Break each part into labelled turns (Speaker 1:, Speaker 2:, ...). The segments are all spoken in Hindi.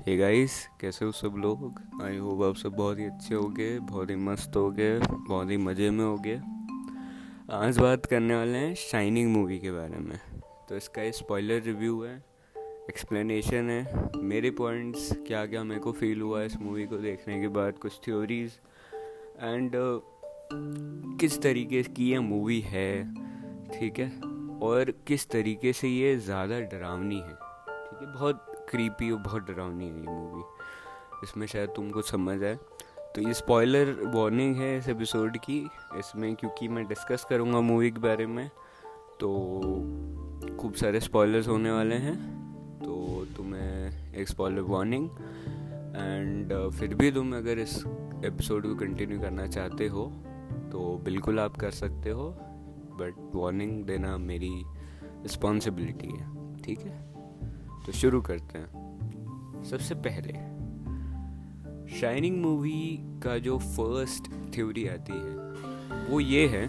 Speaker 1: हे गाइस कैसे हो सब लोग? आई होप आप सब बहुत ही अच्छे हो गए बहुत ही मस्त हो गए बहुत ही मज़े में हो गए आज बात करने वाले हैं शाइनिंग मूवी के बारे में। तो इसका स्पॉइलर रिव्यू है एक्सप्लेनेशन है। मेरे पॉइंट्स क्या क्या मेरे को फील हुआ इस मूवी को देखने के बाद कुछ थ्योरीज एंड uh, किस तरीके की ये मूवी है ठीक है? और किस तरीके से ये ज़्यादा डरावनी है ठीक है? बहुत क्रीपी और बहुत डरावनी है ये मूवी इसमें शायद तुमको समझ आए। तो ये स्पॉइलर वार्निंग है इस एपिसोड की। इसमें क्योंकि मैं डिस्कस करूँगा मूवी के बारे में तो खूब सारे स्पॉयलर्स होने वाले हैं। तो तुम्हें एक स्पॉइलर वार्निंग एंड फिर भी तुम अगर इस एपिसोड को कंटिन्यू करना चाहते हो तो बिल्कुल आप कर सकते हो। बट वार्निंग देना मेरी रिस्पॉन्सिबिलिटी है। ठीक है? तो शुरू करते हैं। सबसे पहले शाइनिंग मूवी का जो फ़र्स्ट थ्योरी आती है, वो ये है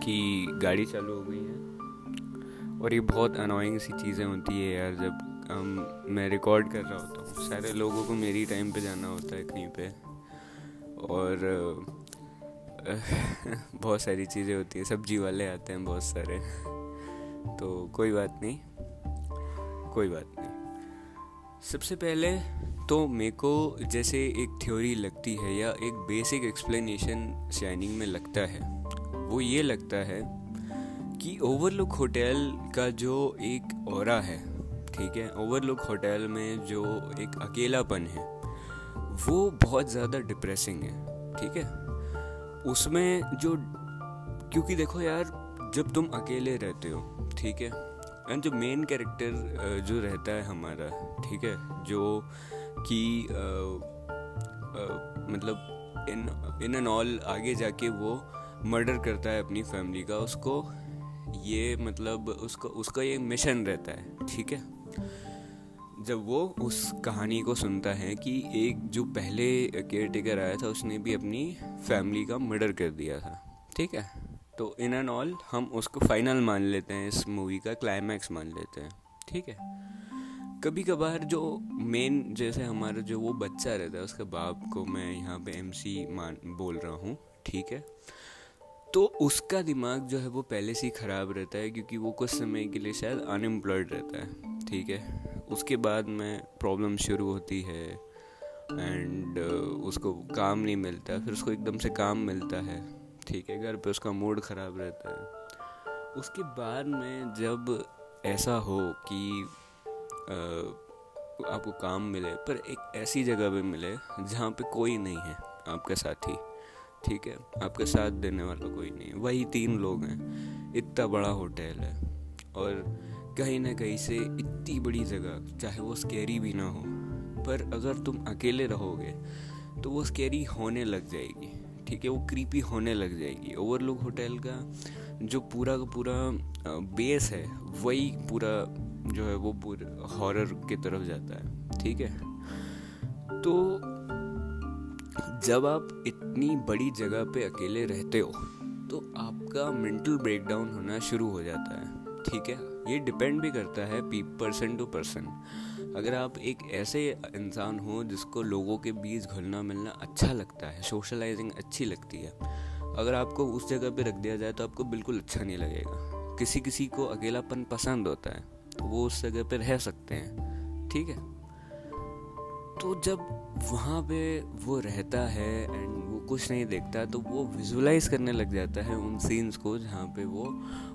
Speaker 1: कि गाड़ी चालू हो गई है और ये बहुत अनोइंग सी चीज़ें होती है यार। जब हम मैं रिकॉर्ड कर रहा होता हूँ, सारे लोगों को मेरी टाइम पे जाना होता है कहीं पे और, बहुत सारी चीज़ें होती हैं, सब्ज़ी वाले आते हैं बहुत सारे तो कोई बात नहीं। कोई बात नहीं। सबसे पहले तो मेरे को जैसे एक थ्योरी लगती है या एक बेसिक एक्सप्लेनेशन शाइनिंग में लगता है, वो ये लगता है कि ओवरलुक होटल का जो एक और है, ठीक है ओवरलुक होटल में जो एक अकेलापन है, वो बहुत ज़्यादा डिप्रेसिंग है, ठीक है। उसमें जो, क्योंकि देखो यार, जब तुम अकेले रहते हो, ठीक है एंड जो मेन कैरेक्टर जो रहता है हमारा, ठीक है? जो कि मतलब इन इन एन ऑल आगे जाके वो मर्डर करता है अपनी फैमिली का, उसको ये मतलब उसको, उसका ये मिशन रहता है, ठीक है? जब वो उस कहानी को सुनता है कि एक जो पहले केयर टेकर आया था, उसने भी अपनी फैमिली का मर्डर कर दिया था, ठीक है? तो इन एंड ऑल हम उसको फाइनल मान लेते हैं, इस मूवी का क्लाइमैक्स मान लेते हैं, ठीक है? कभी कभार जो मेन जैसे हमारा जो वो बच्चा रहता है, उसके बाप को मैं यहाँ पे एमसी मान, बोल रहा हूँ, ठीक है? तो उसका दिमाग जो है वो पहले से ही ख़राब रहता है, क्योंकि वो कुछ समय के लिए शायद अनएम्प्लॉयड रहता है, ठीक है? उसके बाद में प्रॉब्लम शुरू होती है एंड उसको काम नहीं मिलता, फिर उसको एकदम से काम मिलता है। ठीक है, घर पे उसका मूड ख़राब रहता है। उसके बाद में जब ऐसा हो कि आपको काम मिले, पर एक ऐसी जगह पे मिले जहाँ पे कोई नहीं है आपके साथी, ठीक है? आपके साथ देने वाला कोई नहीं वही तीन लोग हैं। इतना बड़ा होटल है और कहीं ना कहीं से इतनी बड़ी जगह, चाहे वो स्केरी भी ना हो, पर अगर तुम अकेले रहोगे तो वो स्केरी होने लग जाएगी। ठीक है, वो क्रीपी होने लग जाएगी। ओवरलुक होटल का जो पूरा का पूरा बेस है, वही पूरा जो है वो पूरा हॉरर की तरफ़ जाता है, ठीक है? तो जब आप इतनी बड़ी जगह पे अकेले रहते हो तो आपका मेंटल ब्रेकडाउन होना शुरू हो जाता है, ठीक है? ये डिपेंड भी करता है पर्सन टू पर्सन अगर आप एक ऐसे इंसान हो जिसको लोगों के बीच घुलना मिलना अच्छा लगता है सोशलाइजिंग अच्छी लगती है, अगर आपको उस जगह पे रख दिया जाए तो आपको बिल्कुल अच्छा नहीं लगेगा। किसी किसी को अकेलापन पसंद होता है तो वो उस जगह पे रह सकते हैं, ठीक है? तो जब वहाँ पे वो रहता है एंड कुछ नहीं देखता तो वो विजुलाइज करने लग जाता है उन सीन्स को जहाँ पे वो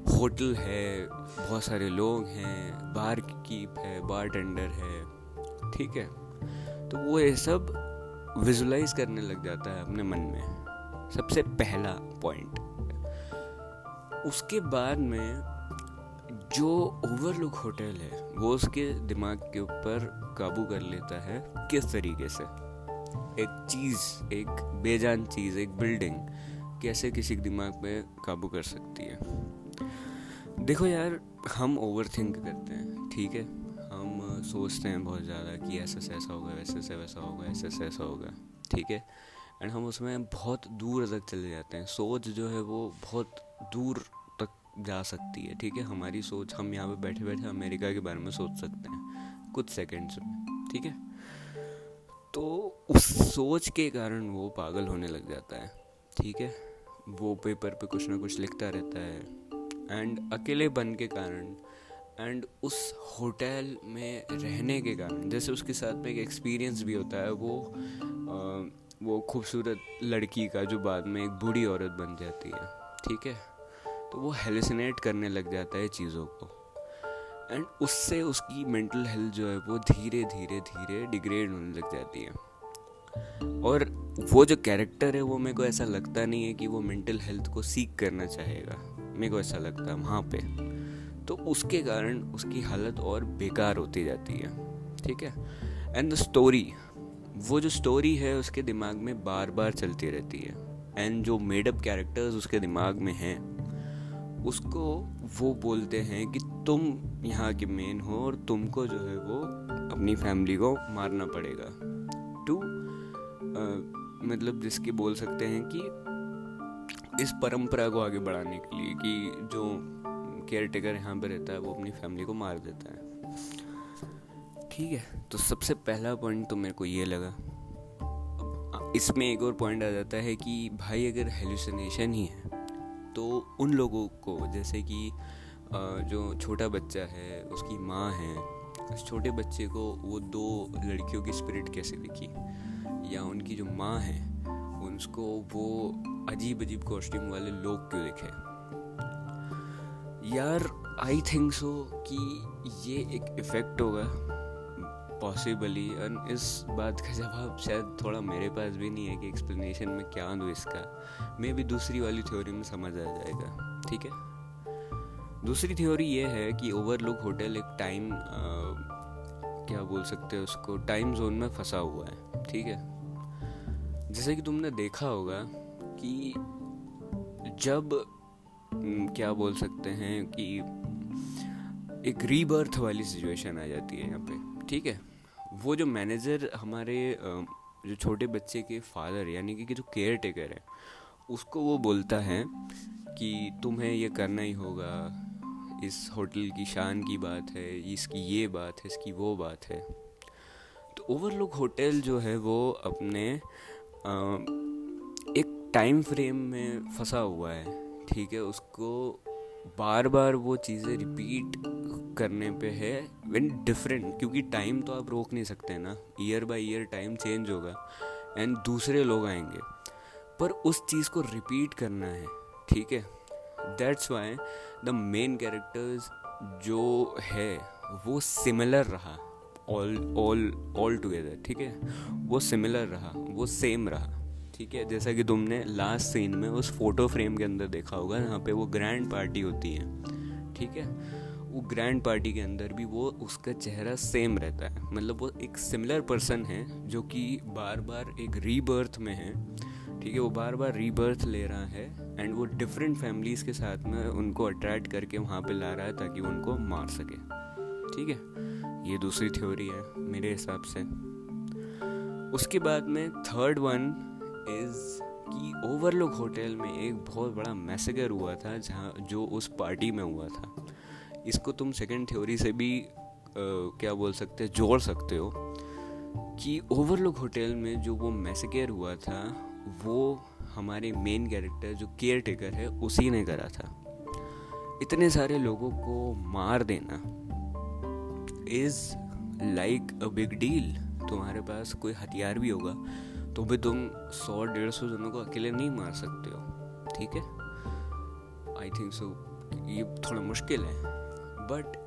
Speaker 1: होटल है, बहुत सारे लोग हैं बार कीप है बार टेंडर है, ठीक है? तो वो ये सब विजुलाइज करने लग जाता है अपने मन में, सबसे पहला पॉइंट उसके बाद में जो ओवरलुक होटल है, वो उसके दिमाग के ऊपर काबू कर लेता है किस तरीके से? एक चीज़, एक बेजान चीज़, एक बिल्डिंग कैसे किसी के दिमाग पे काबू कर सकती है? देखो यार, हम ओवर थिंक करते हैं, ठीक है? हम सोचते हैं बहुत ज़्यादा कि ऐसा से ऐसा होगा, वैसे से वैसा होगा, ऐसे से ऐसा होगा, ठीक है? एंड हम उसमें बहुत दूर तक चले जाते हैं। सोच जो है वो बहुत दूर तक जा सकती है, ठीक है? हमारी सोच, हम यहाँ पे बैठे बैठे अमेरिका के बारे में सोच सकते हैं, कुछ सेकंड्स में, ठीक है? तो उस सोच के कारण वो पागल होने लग जाता है। ठीक है? वो पेपर पे कुछ ना कुछ लिखता रहता है। एंड अकेले बन के कारण एंड उस होटल में रहने के कारण जैसे उसके साथ में एक एक्सपीरियंस भी होता है वो आ, वो खूबसूरत लड़की का जो बाद में एक बूढ़ी औरत बन जाती है। ठीक है? तो वो हेलिसिनेट करने लग जाता है चीज़ों को। एंड उससे उसकी मेंटल हेल्थ जो है वो धीरे धीरे धीरे डिग्रेड होने लग जाती है। और वो जो कैरेक्टर है, वो मेरे को ऐसा लगता नहीं है कि वो मेंटल हेल्थ को सीख करना चाहेगा। मेरे को ऐसा लगता है वहाँ पे। तो उसके कारण उसकी हालत और बेकार होती जाती है। ठीक है? एंड द स्टोरी वो जो स्टोरी है, उसके दिमाग में बार बार चलती रहती है। एंड जो मेडअप कैरेक्टर्स उसके दिमाग में हैं, उसको वो बोलते हैं कि तुम यहाँ के मेन हो और तुमको जो है वो अपनी फैमिली को मारना पड़ेगा। टू मतलब जिसके बोल सकते हैं कि इस परंपरा को आगे बढ़ाने के लिए कि जो केयर टेकर यहाँ पे रहता है, वो अपनी फैमिली को मार देता है। ठीक है तो सबसे पहला पॉइंट तो मेरे को ये लगा। इसमें एक और पॉइंट आ जाता है कि भाई अगर हेलुसिनेशन ही है तो उन लोगों को, जैसे कि जो छोटा बच्चा है, उसकी माँ है, उस छोटे बच्चे को वो दो लड़कियों की स्पिरिट कैसे दिखी? या उनकी जो माँ है उसको वो अजीब अजीब कॉस्ट्यूम वाले लोग क्यों दिखे? यार आई थिंक सो कि ये एक इफ़ेक्ट होगा पॉसिबली एंड इस बात का जवाब शायद थोड़ा मेरे पास भी नहीं है कि एक्सप्लेनेशन में क्या दूँ इसका। मे भी दूसरी वाली थ्योरी में समझ आ जाएगा, ठीक है? दूसरी थ्योरी ये है कि ओवरलुक होटल एक टाइम क्या बोल सकते हैं उसको टाइम जोन में फंसा हुआ है, ठीक है? जैसे कि तुमने देखा होगा कि जब क्या बोल सकते हैं कि एक रीबर्थ वाली सिचुएशन आ जाती है यहाँ पे, ठीक है? वो जो मैनेजर हमारे जो छोटे बच्चे के फादर यानी कि जो केयर टेकर है, उसको वो बोलता है कि तुम्हें ये करना ही होगा, इस होटल की शान की बात है, इसकी ये बात है, इसकी वो बात है। तो ओवरलुक होटल जो है वो अपने एक टाइम फ्रेम में फंसा हुआ है, ठीक है? उसको बार बार वो चीज़ें रिपीट करने पे है वेन डिफरेंट क्योंकि टाइम तो आप रोक नहीं सकते ना। Year by year time change होगा एंड दूसरे लोग आएँगे। पर उस चीज़ को रिपीट करना है, ठीक है? That's why the main characters जो है, वो सिमिलर रहा। ऑल ऑल ऑल टुगेदर ठीक है? वो सिमिलर रहा, वो सेम रहा, ठीक है? जैसा कि तुमने लास्ट सीन में उस फ़ोटो फ्रेम के अंदर देखा होगा यहाँ पे वो ग्रैंड पार्टी होती है, ठीक है? वो ग्रैंड पार्टी के अंदर भी वो, उसका चेहरा सेम रहता है। मतलब वो एक सिमिलर पर्सन है, जो कि बार बार एक रीबर्थ में है, ठीक है? वो बार बार रीबर्थ ले रहा है एंड वो डिफरेंट फैमिलीज़ के साथ में उनको अट्रैक्ट करके वहाँ पे ला रहा है ताकि उनको मार सके, ठीक है? ये दूसरी थ्योरी है मेरे हिसाब से। उसके बाद में थर्ड वन इज़ कि ओवरलुक होटल में एक बहुत बड़ा मैसेगर हुआ था जहाँ जो उस पार्टी में हुआ था। इसको तुम सेकंड थ्योरी से भी आ, क्या बोल सकते हो जोड़ सकते हो कि ओवरलुक होटल में जो वो मैसेगर हुआ था वो हमारे मेन कैरेक्टर जो केयर टेकर है उसी ने करा था। इतने सारे लोगों को मार देना। Is like a big deal तुम्हारे पास कोई हथियार भी होगा तो भी तुम सौ, डेढ़ सौ जनों को अकेले नहीं मार सकते हो, ठीक है? आई थिंक सो ये थोड़ा मुश्किल है बट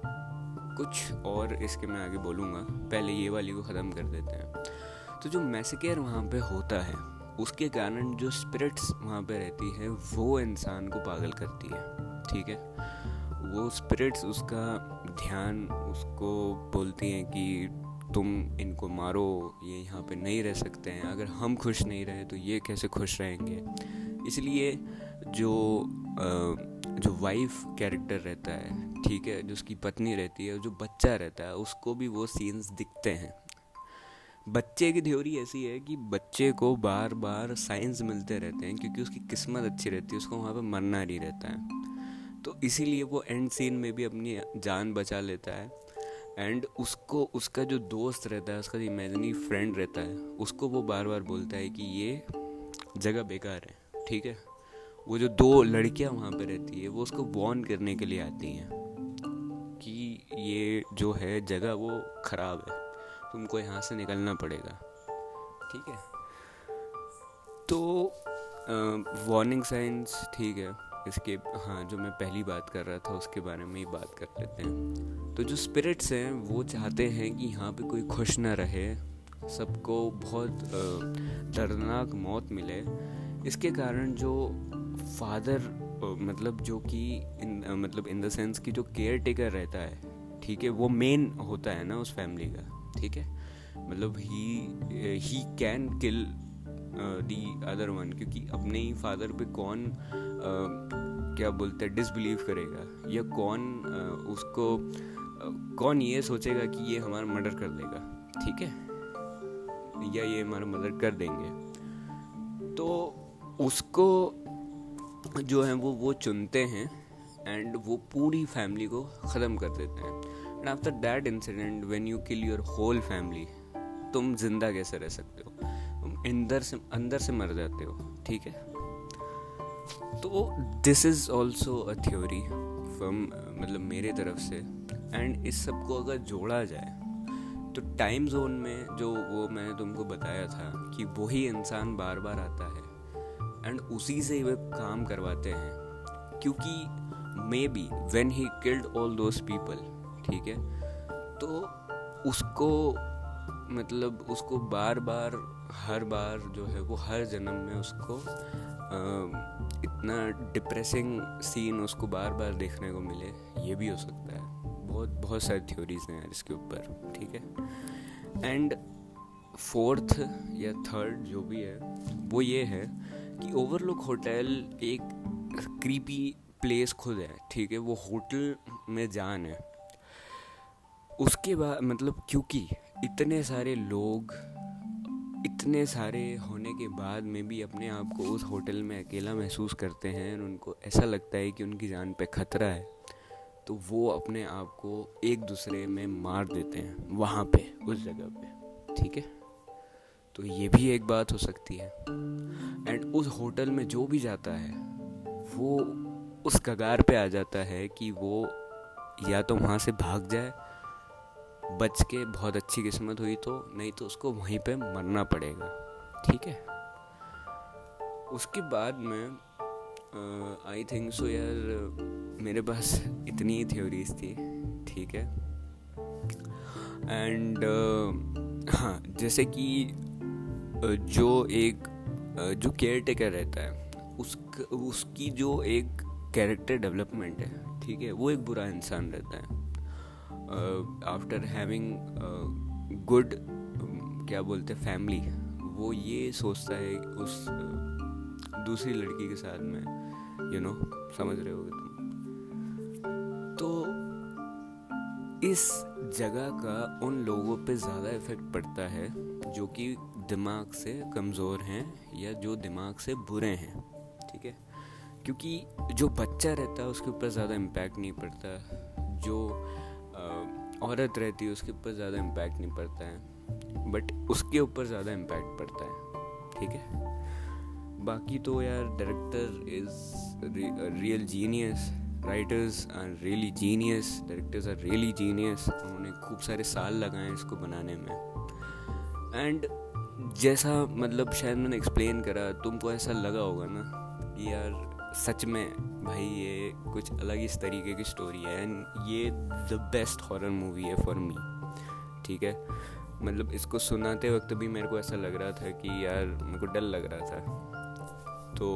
Speaker 1: कुछ और इसके मैं आगे बोलूँगा, पहले ये वाली को ख़त्म कर देते हैं। तो जो मैसेकेयर वहाँ पे होता है, उसके कारण जो स्पिरिट्स वहाँ पे रहती है, वो इंसान को पागल करती है, ठीक है? वो स्पिरिट्स उसका ध्यान उसको बोलती हैं कि तुम इनको मारो, ये यहाँ पे नहीं रह सकते हैं। अगर हम खुश नहीं रहे तो ये कैसे खुश रहेंगे? इसलिए जो जो वाइफ कैरेक्टर रहता है, ठीक है, जो उसकी पत्नी रहती है, जो बच्चा रहता है, उसको भी वो सीन्स दिखते हैं। बच्चे की थ्योरी ऐसी है कि बच्चे को बार बार साइंस मिलते रहते हैं, क्योंकि उसकी किस्मत अच्छी रहती है, उसको वहाँ पर मरना नहीं रहता है। तो इसीलिए वो एंड सीन में भी अपनी जान बचा लेता है। एंड उसको, उसका जो दोस्त रहता है, उसका जो इमेजनरी फ्रेंड रहता है, उसको वो बार बार बोलता है कि ये जगह बेकार है, ठीक है? वो जो दो लड़कियाँ वहाँ पर रहती है, वो उसको वॉर्न करने के लिए आती हैं कि ये जो है जगह वो ख़राब है, तुमको यहाँ से निकलना पड़ेगा, ठीक है? तो वार्निंग साइंस ठीक है। इसके हाँ जो मैं पहली बात कर रहा था, उसके बारे में ही बात कर लेते हैं। तो जो स्पिरिट्स हैं, वो चाहते हैं कि यहाँ पे कोई खुश ना रहे, सबको बहुत दर्दनाक मौत मिले। इसके कारण जो फादर मतलब जो कि इन मतलब इन द सेंस कि जो केयर टेकर रहता है, ठीक है, वो मेन होता है ना उस फैमिली का, ठीक है? मतलब he he can kill the other one क्योंकि अपने ही फादर पे कौन uh, क्या बोलते हैं डिसबिलीव करेगा? या कौन uh, उसको कौन ये सोचेगा कि ये हमारा मर्डर कर देगा? ठीक है? या ये हमारा मर्डर कर देंगे? तो उसको जो है वो वो चुनते हैं एंड वो पूरी फैमिली को ख़त्म कर देते हैं। And after that incident when you kill your whole family तुम ज़िंदा कैसे रह सकते हो? अंदर से अंदर से मर जाते हो, ठीक है? तो this is also a theory from मतलब मेरे तरफ़ से। एंड इस सबको अगर जोड़ा जाए तो टाइम जोन में जो वो मैंने तुमको बताया था कि वही इंसान बार बार आता है एंड उसी से ही वे काम करवाते हैं। क्योंकि maybe when he killed all those people ठीक है? तो उसको मतलब उसको बार बार हर बार जो है वो हर जन्म में उसको इतना डिप्रेसिंग सीन उसको बार बार देखने को मिले, ये भी हो सकता है। बहुत बहुत सारी थ्योरीज हैं यार इसके ऊपर, ठीक है? एंड फोर्थ या थर्ड जो भी है, वो ये है कि ओवरलुक होटल एक क्रीपी प्लेस खुद है, ठीक है? वो होटल में जान है। उसके बाद मतलब क्योंकि इतने सारे लोग इतने सारे होने के बाद में भी अपने आप को उस होटल में अकेला महसूस करते हैं और उनको ऐसा लगता है कि उनकी जान पे खतरा है तो वो अपने आप को एक दूसरे में मार देते हैं, वहाँ पे, उस जगह पे। ठीक है? तो ये भी एक बात हो सकती है। एंड उस होटल में जो भी जाता है, वो उस कगार पे आ जाता है कि वो या तो वहाँ से भाग जाए बच के बहुत अच्छी किस्मत हुई तो नहीं तो उसको वहीं पे मरना पड़ेगा। ठीक है? उसके बाद में आई थिंक सो यार मेरे पास इतनी ही थ्योरीज थी ठीक है? एंड uh, हाँ जैसे कि जो एक जो केयर टेकर रहता है उस उसकी जो एक कैरेक्टर डेवलपमेंट है ठीक है? वो एक बुरा इंसान रहता है। आफ्टर हैविंग गुड क्या बोलते हैं फैमिली वो ये सोचता है उस uh, दूसरी लड़की के साथ में यू नो समझ रहे हो तुम। तो इस जगह का उन लोगों पे ज़्यादा इफ़ेक्ट पड़ता है जो कि दिमाग से कमज़ोर हैं या जो दिमाग से बुरे हैं ठीक है? क्योंकि जो बच्चा रहता है उसके ऊपर ज़्यादा इम्पैक्ट नहीं पड़ता। जो औरत रहती है, उसके ऊपर ज़्यादा इम्पैक्ट नहीं पड़ता है। बट उसके ऊपर ज़्यादा इम्पैक्ट पड़ता है, ठीक है? बाकी तो यार director is real genius writers are really genius directors are really genius उन्होंने खूब सारे साल लगाए हैं इसको बनाने में। एंड जैसा मतलब शायद मैंने एक्सप्लेन करा, तुमको ऐसा लगा होगा ना कि यार सच में भाई ये कुछ अलग इस तरीके की स्टोरी है एंड ये द बेस्ट हॉरर मूवी है फॉर मी ठीक है? मतलब इसको सुनाते वक्त भी मेरे को ऐसा लग रहा था कि यार मेरे को डर लग रहा था। तो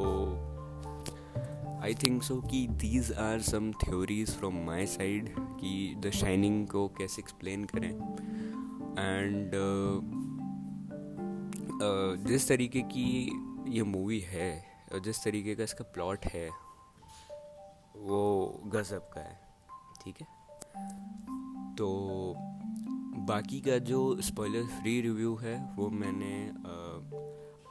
Speaker 1: आई थिंक सो कि these are some theories from my side कि द शाइनिंग को कैसे एक्सप्लेन करें। एंड uh, uh, जिस तरीके की ये मूवी है और जिस तरीके का इसका प्लॉट है वो गज़ब का है ठीक है? तो बाकी का जो स्पॉइलर फ्री रिव्यू है वो मैंने आ,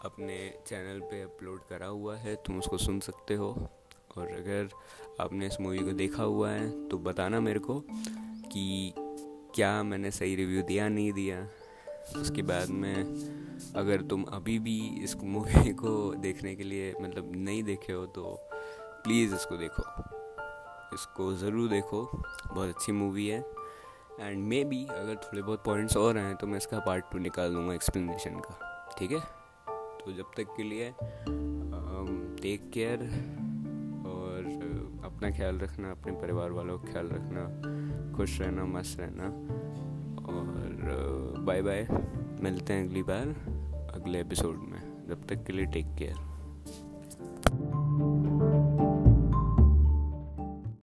Speaker 1: अपने चैनल पे अपलोड करा हुआ है तुम उसको सुन सकते हो। और अगर आपने इस मूवी को देखा हुआ है तो बताना मेरे को कि क्या मैंने सही रिव्यू दिया नहीं दिया। उसके बाद में अगर तुम अभी भी इस मूवी को देखने के लिए मतलब नहीं देखे हो तो प्लीज़ इसको देखो। इसको ज़रूर देखो। बहुत अच्छी मूवी है। एंड मे बी अगर थोड़े बहुत पॉइंट्स और हैं तो मैं इसका पार्ट टू निकाल दूँगा एक्सप्लेनेशन का। ठीक है? तो जब तक के लिए टेक केयर और अपना ख्याल रखना, अपने परिवार वालों का ख्याल रखना, खुश रहना, मस्त रहना। और बाय बाय मिलते हैं अगली बार, अगले एपिसोड में. जब तक के लिए टेक केयर